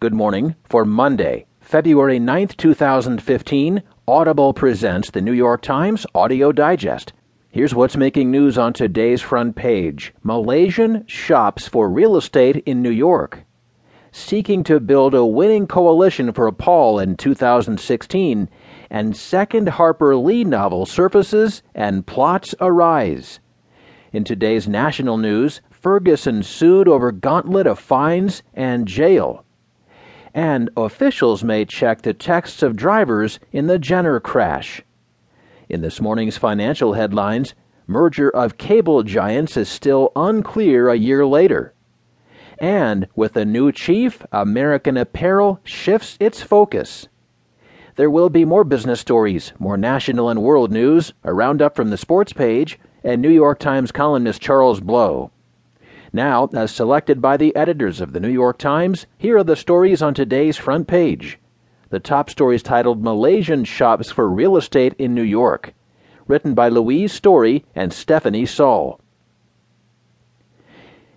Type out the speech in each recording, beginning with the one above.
Good morning. For Monday, February 9th, 2015, Audible presents the New York Times Audio Digest. Here's what's making news on today's front page Malaysian shops for real estate in New York. Seeking to build a winning coalition for Paul in 2016, and second Harper Lee novel surfaces and plots arise. In today's national news, Ferguson sued over gauntlet of fines and jail and officials may check the texts of drivers in the Jenner crash. In this morning's financial headlines, merger of cable giants is still unclear a year later. And with a new chief, American Apparel shifts its focus. There will be more business stories, more national and world news, a roundup from the sports page, and New York Times columnist Charles Blow. Now, as selected by the editors of the New York Times, here are the stories on today's front page. The top story is titled Malaysian Shops for Real Estate in New York, written by Louise Story and Stephanie Saul.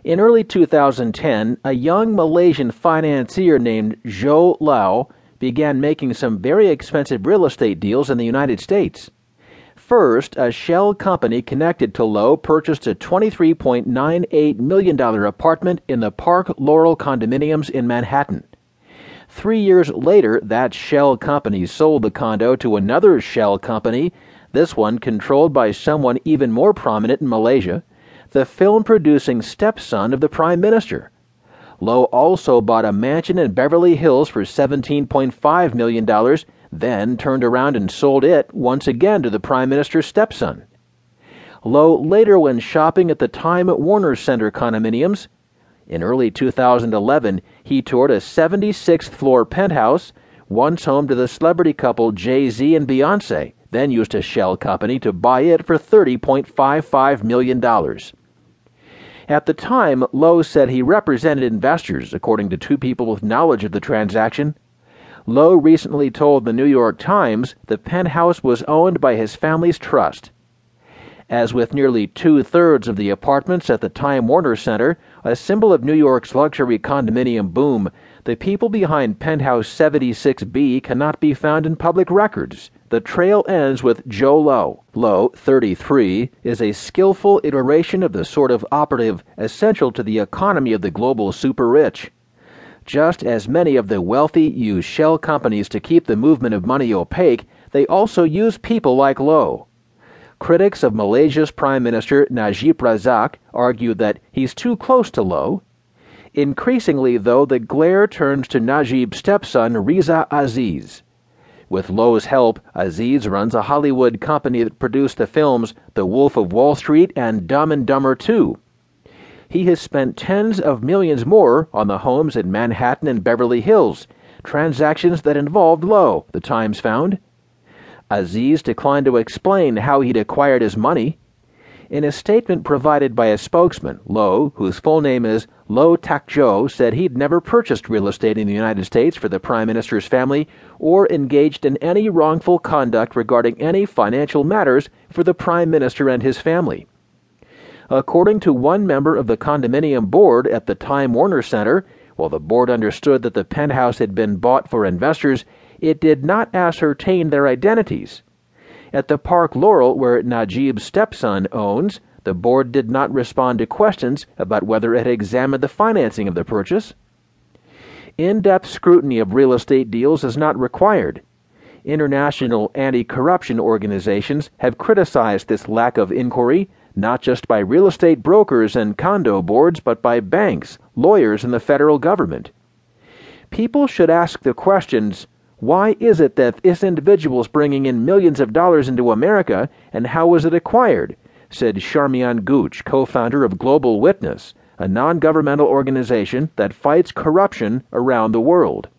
In early 2010, a young Malaysian financier named Jho Low began making some very expensive real estate deals in the United States. First, a shell company connected to Low purchased a $23.98 million apartment in the Park Laurel condominiums in Manhattan. Three years later, that shell company sold the condo to another shell company, this one controlled by someone even more prominent in Malaysia, the film producing stepson of the Prime Minister. Low also bought a mansion in Beverly Hills for $17.5 million then turned around and sold it once again to the Prime Minister's stepson. Low later went shopping at the Time Warner Center condominiums. In early 2011, he toured a 76th floor penthouse, once home to the celebrity couple Jay Z and Beyonce, then used a shell company to buy it for $30.55 million. At the time, Low said he represented investors, according to two people with knowledge of the transaction. Low recently told the New York Times the penthouse was owned by his family's trust. As with nearly two thirds of the apartments at the Time Warner Center, a symbol of New York's luxury condominium boom, the people behind Penthouse 76B cannot be found in public records. The trail ends with Jho Low. Low, 33, is a skillful iteration of the sort of operative essential to the economy of the global super rich. Just as many of the wealthy use shell companies to keep the movement of money opaque, they also use people like Low. Critics of Malaysia's Prime Minister Najib Razak argue that he's too close to Low. Increasingly, though, the glare turns to Najib's stepson Riza Aziz. With Low's help, Aziz runs a Hollywood company that produced the films The Wolf of Wall Street and Dumb and Dumber 2 he has spent tens of millions more on the homes in Manhattan and Beverly Hills, transactions that involved Low, the Times found. Aziz declined to explain how he'd acquired his money. In a statement provided by a spokesman, Low, whose full name is Low Taek Jho, said he'd never purchased real estate in the United States for the Prime Minister's family or engaged in any wrongful conduct regarding any financial matters for the Prime Minister and his family. According to one member of the condominium board at the Time Warner Center, while the board understood that the penthouse had been bought for investors, it did not ascertain their identities. At the Park Laurel, where Najib's stepson owns, the board did not respond to questions about whether it examined the financing of the purchase. In depth scrutiny of real estate deals is not required. International anti corruption organizations have criticized this lack of inquiry not just by real estate brokers and condo boards, but by banks, lawyers, and the federal government. People should ask the questions why is it that this individual is bringing in millions of dollars into America, and how was it acquired? said Charmian Gooch, co founder of Global Witness, a non governmental organization that fights corruption around the world.